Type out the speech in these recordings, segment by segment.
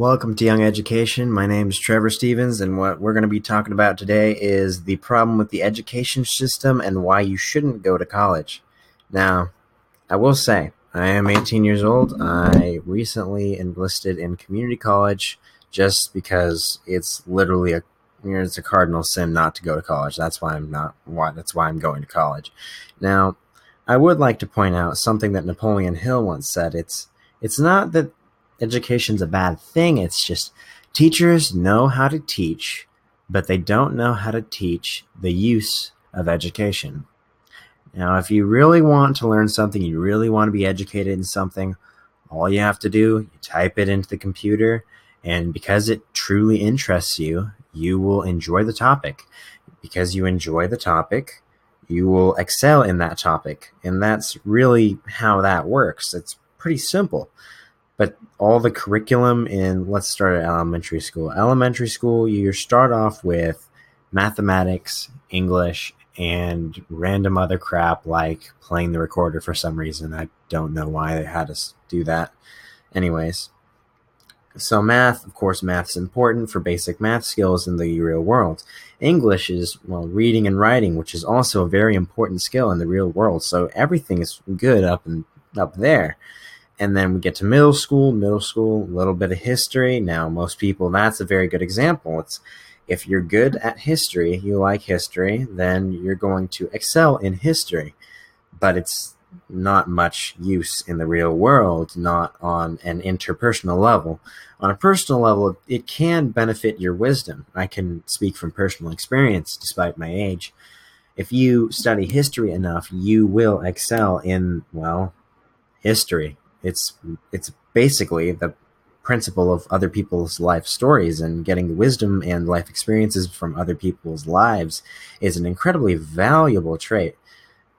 Welcome to Young Education. My name is Trevor Stevens, and what we're going to be talking about today is the problem with the education system and why you shouldn't go to college. Now, I will say, I am 18 years old. I recently enlisted in community college just because it's literally a you know, it's a cardinal sin not to go to college. That's why I'm not why that's why I'm going to college. Now, I would like to point out something that Napoleon Hill once said. It's it's not that education's a bad thing. It's just teachers know how to teach, but they don't know how to teach the use of education. Now, if you really want to learn something, you really want to be educated in something, all you have to do, you type it into the computer, and because it truly interests you, you will enjoy the topic. Because you enjoy the topic, you will excel in that topic. And that's really how that works. It's pretty simple but all the curriculum in let's start at elementary school. Elementary school, you start off with mathematics, English, and random other crap like playing the recorder for some reason. I don't know why they had us do that. Anyways, so math, of course, math is important for basic math skills in the real world. English is well, reading and writing, which is also a very important skill in the real world. So everything is good up and up there and then we get to middle school middle school a little bit of history. Now most people that's a very good example. It's if you're good at history you like history then you're going to excel in history. But it's not much use in the real world not on an interpersonal level. On a personal level it can benefit your wisdom. I can speak from personal experience despite my age. If you study history enough you will excel in well history it's it's basically the principle of other people's life stories and getting the wisdom and life experiences from other people's lives is an incredibly valuable trait.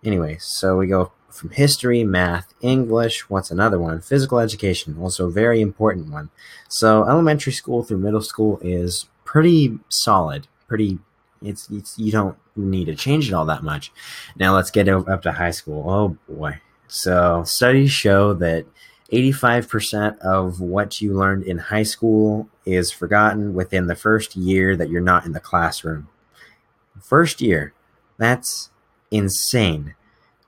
Anyway, so we go from history, math, English, what's another one? Physical education, also a very important one. So elementary school through middle school is pretty solid, pretty it's, it's you don't need to change it all that much. Now let's get up to high school. Oh boy. So studies show that 85% of what you learned in high school is forgotten within the first year that you're not in the classroom. First year. That's insane.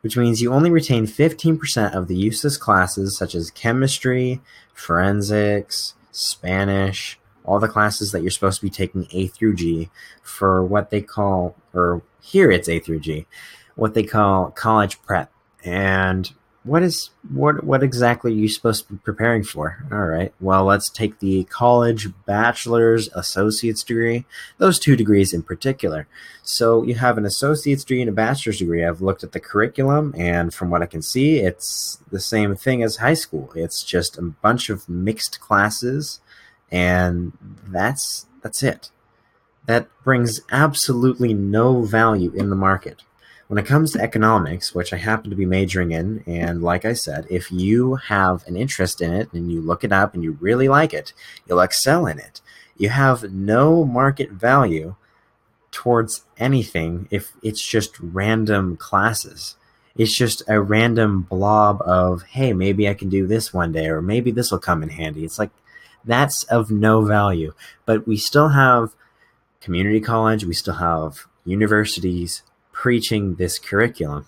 Which means you only retain 15% of the useless classes such as chemistry, forensics, Spanish, all the classes that you're supposed to be taking A through G for what they call, or here it's A through G, what they call college prep and what is what what exactly are you supposed to be preparing for? All right. Well let's take the college bachelor's associate's degree those two degrees in particular. So you have an associate's degree and a bachelor's degree. I've looked at the curriculum and from what i can see it's the same thing as high school. It's just a bunch of mixed classes and that's that's it. That brings absolutely no value in the market when it comes to economics, which I happen to be majoring in, and like I said, if you have an interest in it and you look it up and you really like it, you'll excel in it. You have no market value towards anything if it's just random classes. It's just a random blob of, hey, maybe I can do this one day, or maybe this will come in handy. It's like that's of no value. But we still have community college, we still have universities, preaching this curriculum.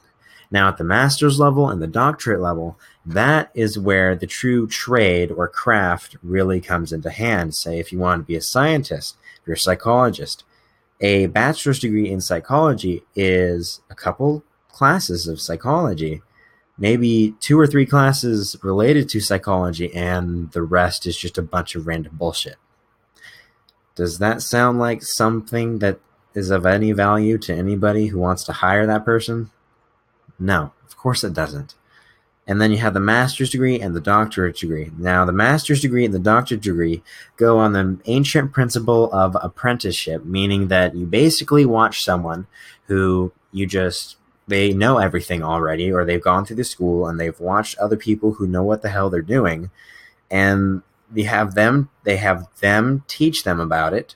Now, at the master's level and the doctorate level, that is where the true trade or craft really comes into hand. Say, if you want to be a scientist, if you're a psychologist, a bachelor's degree in psychology is a couple classes of psychology, maybe two or three classes related to psychology, and the rest is just a bunch of random bullshit. Does that sound like something that is of any value to anybody who wants to hire that person? No, of course it doesn't. And then you have the master's degree and the doctorate degree. Now, the master's degree and the doctorate degree go on the ancient principle of apprenticeship, meaning that you basically watch someone who you just they know everything already or they've gone through the school and they've watched other people who know what the hell they're doing and you have them they have them teach them about it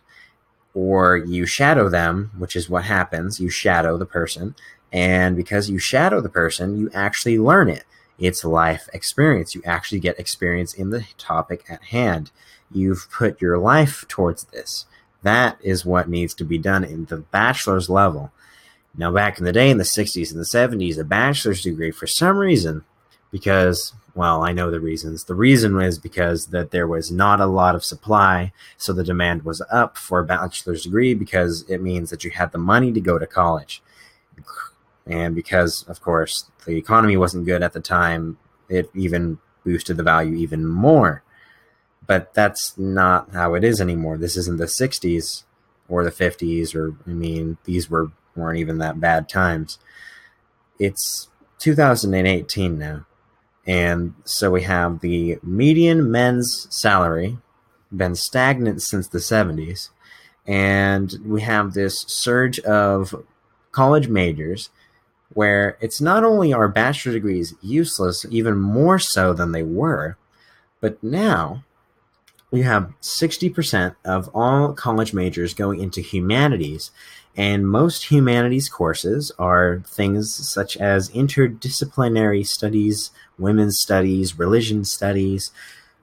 or you shadow them, which is what happens. You shadow the person, and because you shadow the person, you actually learn it. It's life experience. You actually get experience in the topic at hand. You've put your life towards this. That is what needs to be done in the bachelor's level. Now, back in the day, in the 60s and the 70s, a bachelor's degree, for some reason, because well i know the reasons. The reason was because that there was not a lot of supply so the demand was up for a bachelor's degree because it means that you had the money to go to college. And because of course the economy wasn't good at the time it even boosted the value even more. But that's not how it is anymore. This isn't the 60s or the 50s or i mean these were weren't even that bad times. It's 2018 now and so we have the median men's salary been stagnant since the 70s. And we have this surge of college majors where it's not only our bachelor degrees useless, even more so than they were, but now we have 60% of all college majors going into humanities and most humanities courses are things such as interdisciplinary studies, women's studies, religion studies,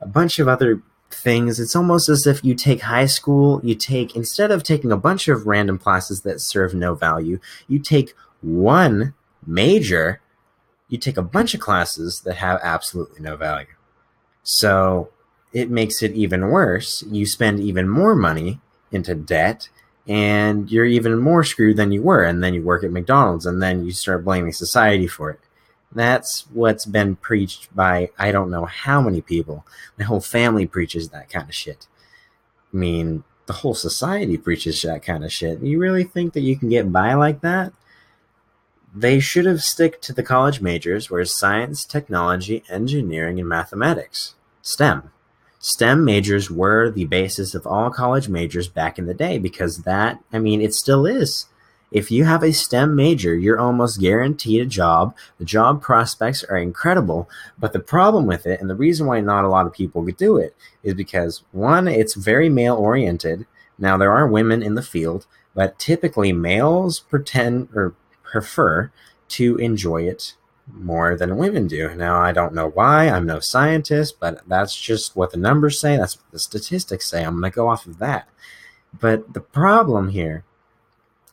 a bunch of other things. It's almost as if you take high school, you take, instead of taking a bunch of random classes that serve no value, you take one major, you take a bunch of classes that have absolutely no value. So it makes it even worse. You spend even more money into debt and you're even more screwed than you were. And then you work at McDonald's, and then you start blaming society for it. That's what's been preached by I don't know how many people. My whole family preaches that kind of shit. I mean, the whole society preaches that kind of shit. You really think that you can get by like that? They should have stick to the college majors where science, technology, engineering, and mathematics. STEM. STEM majors were the basis of all college majors back in the day because that, I mean, it still is. If you have a STEM major, you're almost guaranteed a job. The job prospects are incredible. But the problem with it, and the reason why not a lot of people could do it, is because one, it's very male oriented. Now, there are women in the field, but typically males pretend or prefer to enjoy it more than women do. Now, I don't know why. I'm no scientist, but that's just what the numbers say. That's what the statistics say. I'm going to go off of that. But the problem here,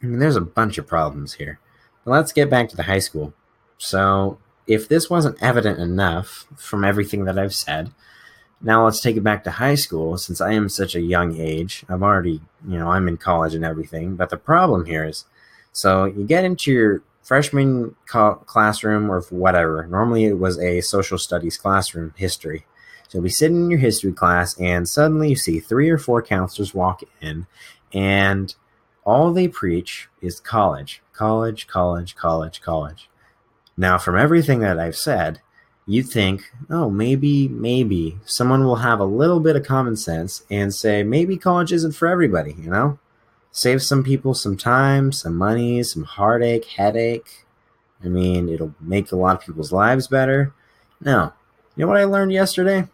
I mean, there's a bunch of problems here. But let's get back to the high school. So, if this wasn't evident enough from everything that I've said, now let's take it back to high school since I am such a young age. I've already, you know, I'm in college and everything. But the problem here is so you get into your freshman classroom or whatever. Normally it was a social studies classroom, history. So you'll be sitting in your history class, and suddenly you see three or four counselors walk in, and all they preach is college, college, college, college, college. Now, from everything that I've said, you'd think, oh, maybe, maybe someone will have a little bit of common sense and say, maybe college isn't for everybody, you know? Save some people some time, some money, some heartache, headache. I mean, it'll make a lot of people's lives better. No. You know what I learned yesterday?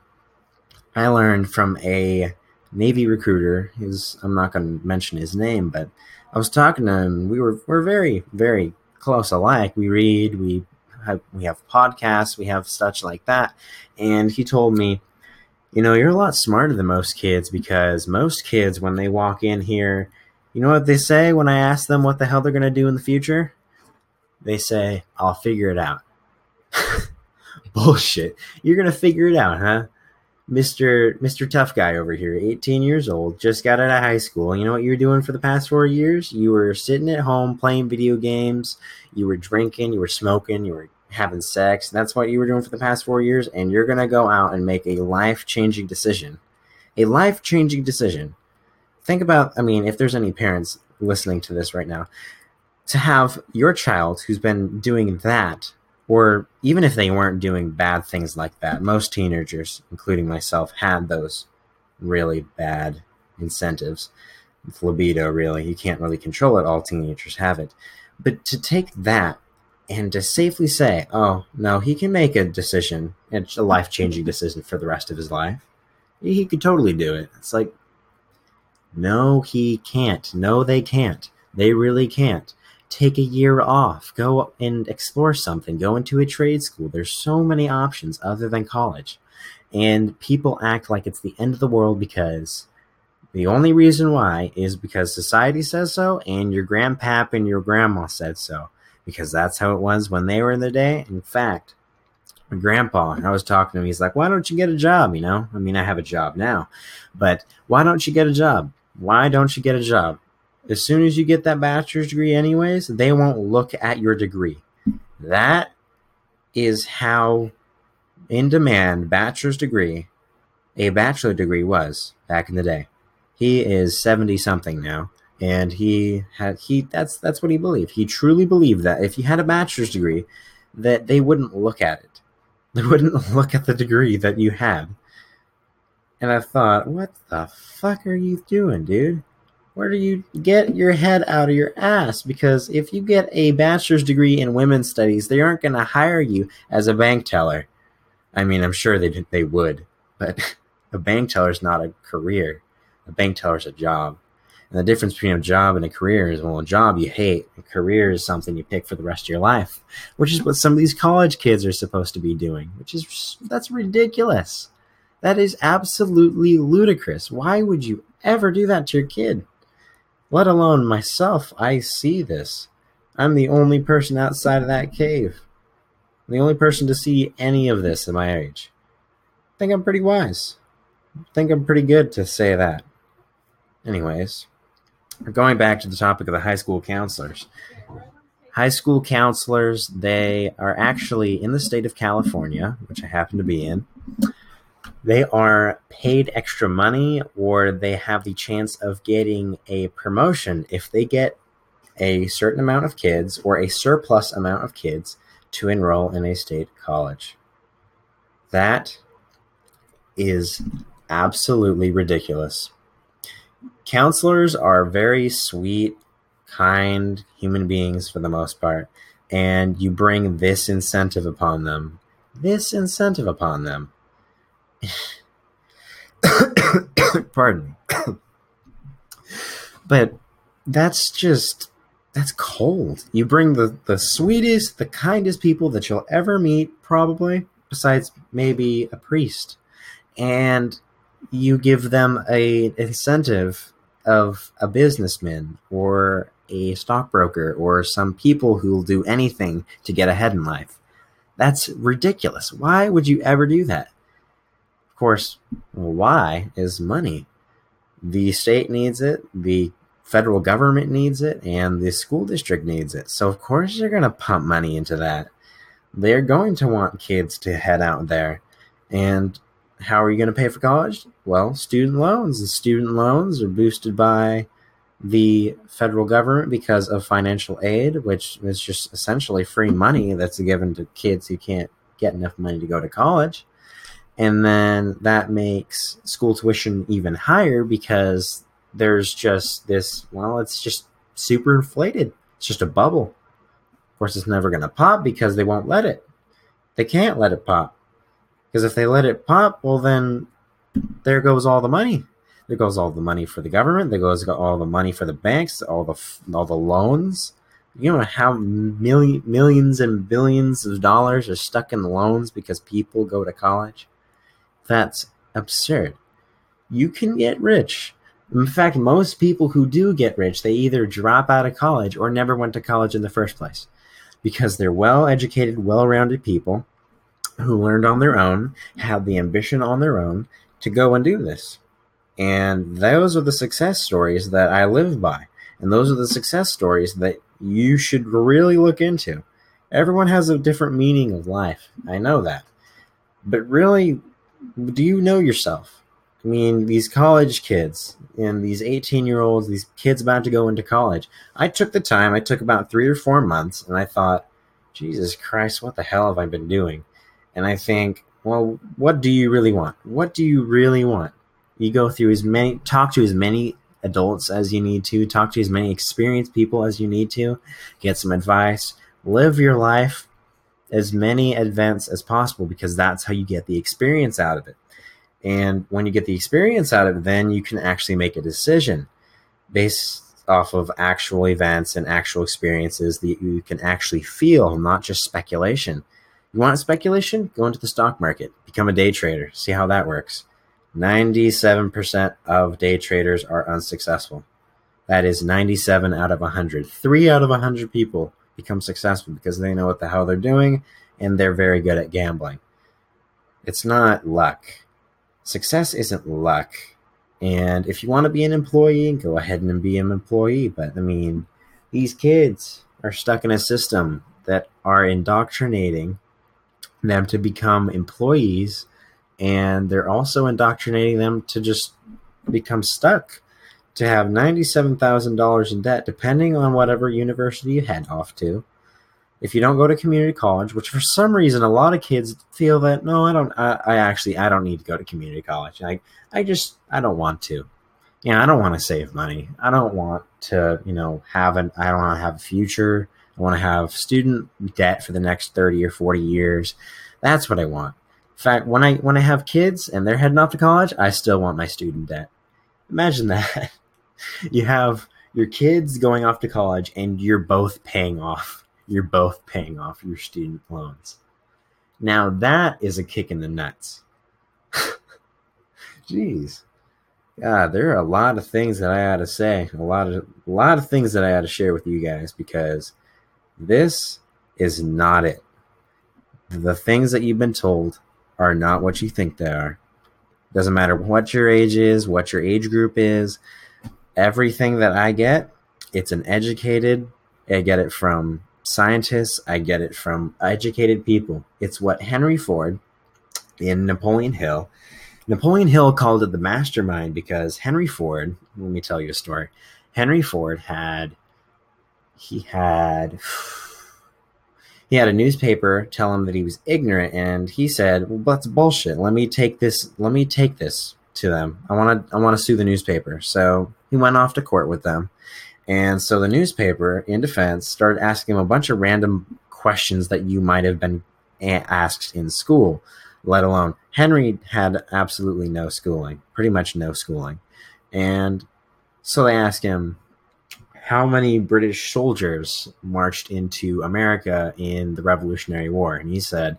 I learned from a Navy recruiter. His I'm not going to mention his name, but I was talking to him. We were we're very very close alike. We read, we have we have podcasts, we have such like that. And he told me, you know, you're a lot smarter than most kids because most kids when they walk in here, you know what they say when I ask them what the hell they're going to do in the future? They say, I'll figure it out. Bullshit. You're going to figure it out, huh? Mr. Mr. Tough Guy over here, 18 years old, just got out of high school. You know what you were doing for the past four years? You were sitting at home playing video games. You were drinking. You were smoking. You were having sex. That's what you were doing for the past four years. And you're going to go out and make a life changing decision. A life changing decision think about i mean if there's any parents listening to this right now to have your child who's been doing that or even if they weren't doing bad things like that most teenagers including myself had those really bad incentives libido really. You can't really control it. All teenagers have it. But to take that and to safely say oh no he can make a decision it's a life-changing decision for the rest of his life he could totally do it. It's like no, he can't. No, they can't. They really can't. take a year off, go and explore something, go into a trade school. There's so many options other than college. And people act like it's the end of the world because the only reason why is because society says so and your grandpap and your grandma said so. Because that's how it was when they were in the day. In fact, my grandpa, I was talking to him, he's like, Why don't you get a job? You know, I mean, I have a job now, but why don't you get a job? Why don't you get a job? As soon as you get that bachelor's degree, anyways, they won't look at your degree. That is how in demand bachelor's degree, a bachelor degree was back in the day. He is 70 something now and he had he that's that's what he believed. He truly believed that if you had a bachelor's degree that they wouldn't look at it. They wouldn't look at the degree that you had. And I thought, what the fuck are you doing, dude? Where do you get your head out of your ass? Because if you get a bachelor's degree in women's studies, they aren't going to hire you as a bank teller. I mean, I'm sure they they would, but a bank teller is not a career. A bank teller is a job. And the difference between a job and a career is well, a job you hate, a career is something you pick for the rest of your life, which is what some of these college kids are supposed to be doing, which is that's ridiculous. That is absolutely ludicrous. Why would you ever do that to your kid? Let alone myself, I see this. I'm the only person outside of that cave. I'm the only person to see any of this at my age. I think I'm pretty wise. I think I'm pretty good to say that. Anyways, going back to the topic of the high school counselors. High school counselors, they are actually in the state of California, which I happen to be in. They are paid extra money or they have the chance of getting a promotion if they get a certain amount of kids or a surplus amount of kids to enroll in a state college. That is absolutely ridiculous counselors are very sweet, kind human beings for the most part, and you bring this incentive upon them. This incentive upon them. Pardon me. but that's just that's cold. You bring the the sweetest, the kindest people that you'll ever meet, probably, besides maybe a priest. And you give them a incentive of a businessman or a stockbroker or some people who will do anything to get ahead in life. That's ridiculous. Why would you ever do that? Course, why is money. The state needs it, the federal government needs it, and the school district needs it. So, of course, they're going to pump money into that. They're going to want kids to head out there. And how are you going to pay for college? Well, student loans. The student loans are boosted by the federal government because of financial aid, which is just essentially free money that's given to kids who can't get enough money to go to college. And then that makes school tuition even higher because there's just this, well, it's just super inflated. It's just a bubble. Of course, it's never going to pop because they won't let it. They can't let it pop because if they let it pop, well, then there goes all the money. There goes all the money for the government. There goes all the money for the banks. All the all the loans. You know how million, millions and billions of dollars are stuck in the loans because people go to college. That's absurd. You can get rich. In fact, most people who do get rich, they either drop out of college or never went to college in the first place because they're well educated, well rounded people who learned on their own, had the ambition on their own to go and do this. And those are the success stories that I live by. And those are the success stories that you should really look into. Everyone has a different meaning of life. I know that. But really, do you know yourself? I mean, these college kids and these 18 year olds, these kids about to go into college. I took the time, I took about three or four months, and I thought, Jesus Christ, what the hell have I been doing? And I think, well, what do you really want? What do you really want? You go through as many, talk to as many adults as you need to, talk to as many experienced people as you need to, get some advice, live your life as many events as possible because that's how you get the experience out of it. And when you get the experience out of it, then you can actually make a decision based off of actual events and actual experiences that you can actually feel, not just speculation. You want speculation? Go into the stock market, become a day trader, see how that works. 97% of day traders are unsuccessful. That is 97 out of 100. Three out of 100 people become successful because they know what the hell they're doing and they're very good at gambling. It's not luck. Success isn't luck. And if you want to be an employee, go ahead and be an employee. But I mean, these kids are stuck in a system that are indoctrinating them to become employees and they're also indoctrinating them to just become stuck to have $97,000 in debt depending on whatever university you head off to. If you don't go to community college which for some reason a lot of kids feel that no i don't i, I actually i don't need to go to community college. I i just i don't want to. Yeah i don't want to save money. I don't want to you know have an i don't want to have a future. I want to have student debt for the next 30 or 40 years. That's what i want. In fact when i when i have kids and they're heading off to college i still want my student debt. Imagine that you have your kids going off to college and you're both paying off you're both paying off your student loans. Now that is a kick in the nuts. Jeez. Yeah, there are a lot of things that I had to say, a lot of a lot of things that I had to share with you guys because this is not it. The things that you've been told are not what you think they are. Doesn't matter what your age is, what your age group is. Everything that I get, it's an educated. I get it from scientists, I get it from educated people. It's what Henry Ford in Napoleon Hill. Napoleon Hill called it the mastermind because Henry Ford, let me tell you a story. Henry Ford had he had he had a newspaper tell him that he was ignorant and he said, "Well, that's bullshit. Let me take this let me take this to them. I want to I want to sue the newspaper." So, he went off to court with them and so the newspaper, in defense, started asking him a bunch of random questions that you might have been asked in school, let alone Henry had absolutely no schooling, pretty much no schooling. And so they asked him, How many British soldiers marched into America in the Revolutionary War? And he said,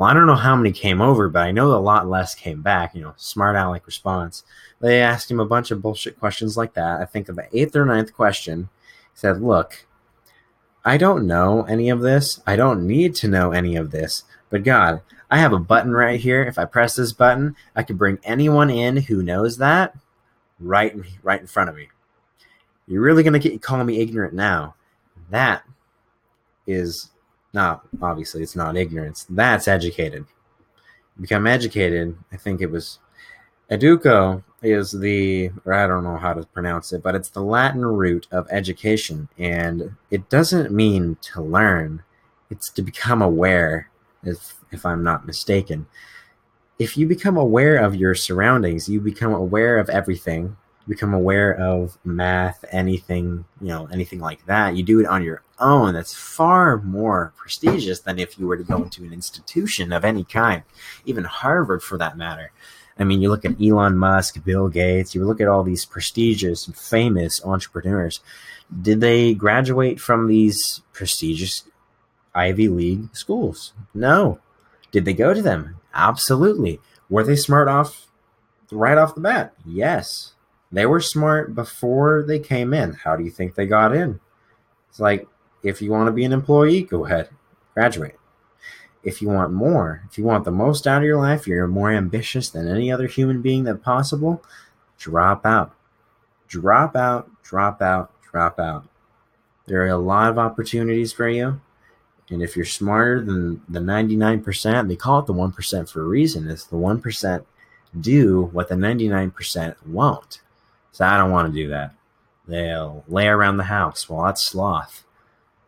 Well, I don't know how many came over, but I know a lot less came back. You know, smart aleck response. They asked him a bunch of bullshit questions like that. I think of the eighth or ninth question, he said, Look, I don't know any of this. I don't need to know any of this. But God, I have a button right here. If I press this button, I can bring anyone in who knows that right, right in front of me. You're really going to call me ignorant now. That is not, obviously, it's not ignorance. That's educated. Become educated. I think it was Educo is the, or I don't know how to pronounce it, but it's the Latin root of education. And it doesn't mean to learn, it's to become aware, if, if I'm not mistaken. If you become aware of your surroundings, you become aware of everything, become aware of math, anything, you know, anything like that. You do it on your own. That's far more prestigious than if you were to go into an institution of any kind, even Harvard for that matter I mean, you look at Elon Musk, Bill Gates, you look at all these prestigious, famous entrepreneurs. Did they graduate from these prestigious Ivy League schools? No. Did they go to them? Absolutely. Were they smart off right off the bat? Yes. They were smart before they came in. How do you think they got in? It's like if you want to be an employee, go ahead, graduate if you want more, if you want the most out of your life, you're more ambitious than any other human being that possible, drop out. Drop out, drop out, drop out. There are a lot of opportunities for you. And if you're smarter than the 99%, they call it the 1% for a reason. It's the 1% do what the 99% won't. So I don't want to do that. They'll lay around the house. Well, that's sloth.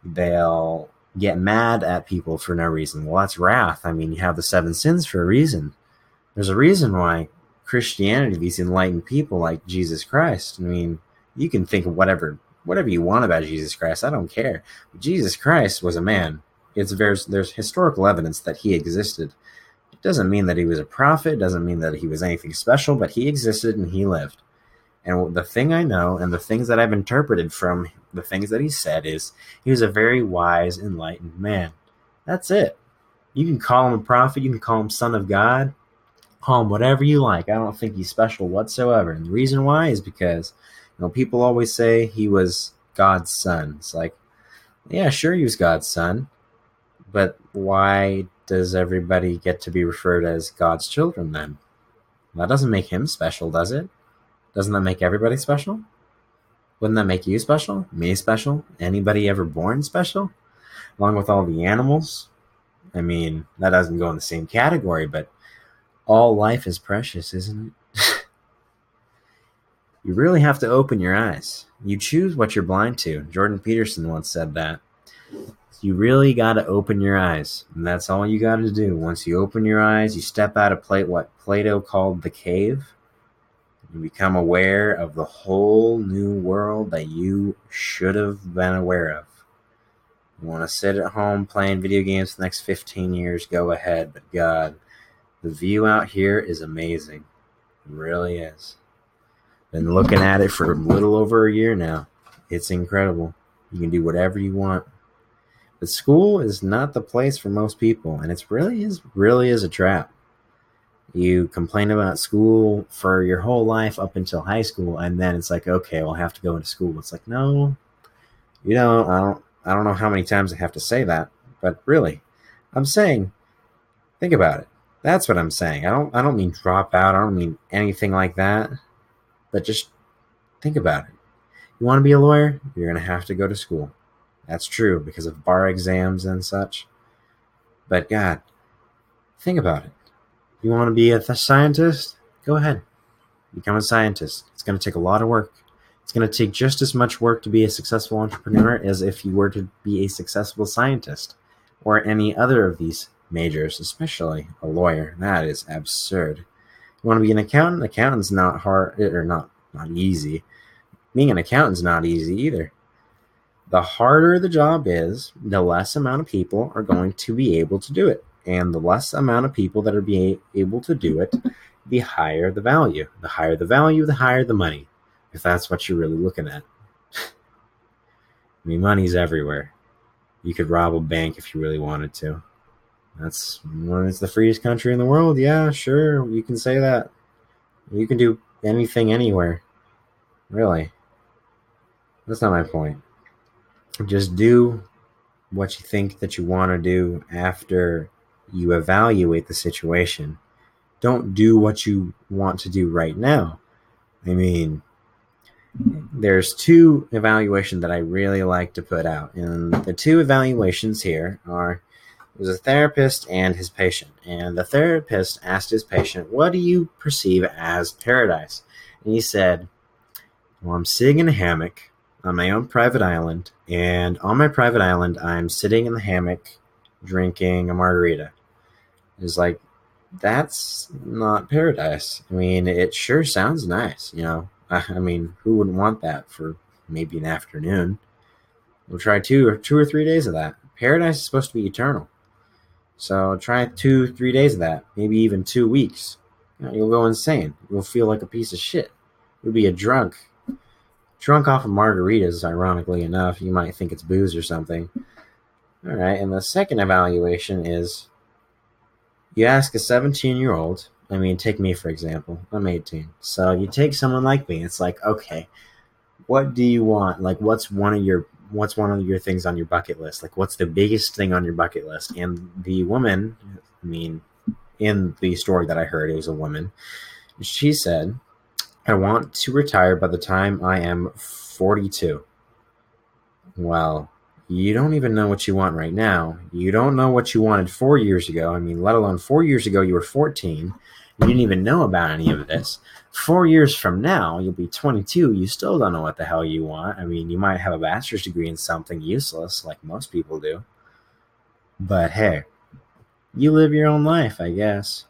They'll get mad at people for no reason. Well, that's wrath. I mean, you have the seven sins for a reason. There's a reason why Christianity, these enlightened people like Jesus Christ, I mean, you can think of whatever whatever you want about Jesus Christ. I don't care. But Jesus Christ was a man. It's there's there's historical evidence that he existed. It doesn't mean that he was a prophet. It doesn't mean that he was anything special, but he existed and he lived. And the thing I know and the things that I've interpreted from the things that he said is he was a very wise, enlightened man. That's it. You can call him a prophet, you can call him son of God, call him whatever you like. I don't think he's special whatsoever. And the reason why is because you know people always say he was God's son. It's like, yeah, sure he was God's son, but why does everybody get to be referred as God's children then? That doesn't make him special, does it? Doesn't that make everybody special? Wouldn't that make you special? Me special? Anybody ever born special? Along with all the animals? I mean, that doesn't go in the same category, but all life is precious, isn't it? you really have to open your eyes. You choose what you're blind to. Jordan Peterson once said that. You really got to open your eyes, and that's all you got to do. Once you open your eyes, you step out of plate what Plato called the cave. You become aware of the whole new world that you should have been aware of. You want to sit at home playing video games for the next 15 years, go ahead. But God, the view out here is amazing. It really is. Been looking at it for a little over a year now. It's incredible. You can do whatever you want. But school is not the place for most people, and it's really is really is a trap. You complain about school for your whole life up until high school, and then it's like, okay, I'll have to go into school. It's like, no, you know, I don't I don't know how many times I have to say that, but really, I'm saying, think about it. That's what I'm saying. I don't I don't mean drop out. I don't mean anything like that. But just think about it. You want to be a lawyer? You're going to have to go to school. That's true because of bar exams and such. But God, think about it. You want to be a scientist? Go ahead. Become a scientist. It's going to take a lot of work. It's going to take just as much work to be a successful entrepreneur as if you were to be a successful scientist or any other of these majors, especially a lawyer. That is absurd. You want to be an accountant? Accountant's not hard or not not easy. Being an accountant's not easy either the harder the job is, the less amount of people are going to be able to do it. And the less amount of people that are being able to do it, the higher the value. The higher the value, the higher the money, if that's what you're really looking at. I mean, money's everywhere. You could rob a bank if you really wanted to. That's when it's the freest country in the world. Yeah, sure, you can say that. You can do anything anywhere. Really. That's not my point just do what you think that you want to do after you evaluate the situation. Don't do what you want to do right now. I mean, there's two evaluations that I really like to put out. And the two evaluations here are there's a therapist and his patient. And the therapist asked his patient, What do you perceive as paradise? And he said, Well, I'm sitting in a hammock on my own private island, and on my private island, I'm sitting in the hammock drinking a margarita. It's like that's not paradise. I mean, it sure sounds nice, you know. I, I mean, who wouldn't want that for maybe an afternoon? We'll try two or two or three days of that. Paradise is supposed to be eternal, so try two, three days of that, maybe even two weeks. You you'll go insane. You'll feel like a piece of shit. You'll be a drunk drunk off of margaritas, ironically enough. You might think it's booze or something. All right, and the second evaluation is you ask a 17 year old, I mean, take me for example, I'm 18. So you take someone like me, it's like, okay, what do you want? Like, what's one of your what's one of your things on your bucket list? Like, what's the biggest thing on your bucket list? And the woman, I mean, in the story that I heard, it was a woman. She said, I want to retire by the time I am 42. Well, you don't even know what you want right now. You don't know what you wanted four years ago. I mean, let alone four years ago, you were 14. You didn't even know about any of this. Four years from now, you'll be 22. You still don't know what the hell you want. I mean, you might have a bachelor's degree in something useless, like most people do. But hey, you live your own life, I guess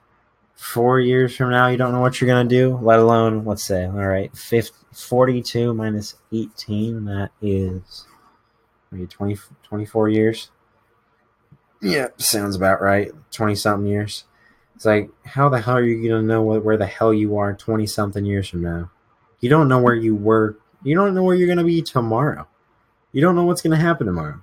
four years from now, you don't know what you're going to do, let alone, let's say, all right, 50, 42 minus 18, that is maybe 20, 24 years. Yeah, sounds about right. 20 something years. It's like, how the hell are you going to know what, where the hell you are 20 something years from now? You don't know where you were. You don't know where you're going to be tomorrow. You don't know what's going to happen tomorrow.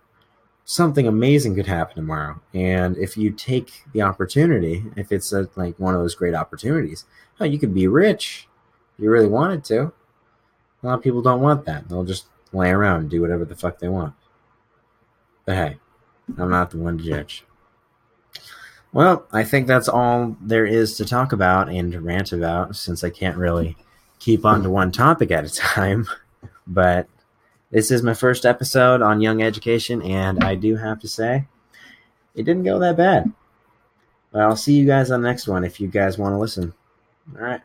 Something amazing could happen tomorrow. And if you take the opportunity, if it's a, like one of those great opportunities, oh, you could be rich. If you really wanted to. A lot of people don't want that. They'll just lay around and do whatever the fuck they want. But hey, I'm not the one to judge. Well, I think that's all there is to talk about and rant about since I can't really keep on to one topic at a time. But this is my first episode on Young Education, and I do have to say, it didn't go that bad. But I'll see you guys on the next one if you guys want to listen. All right.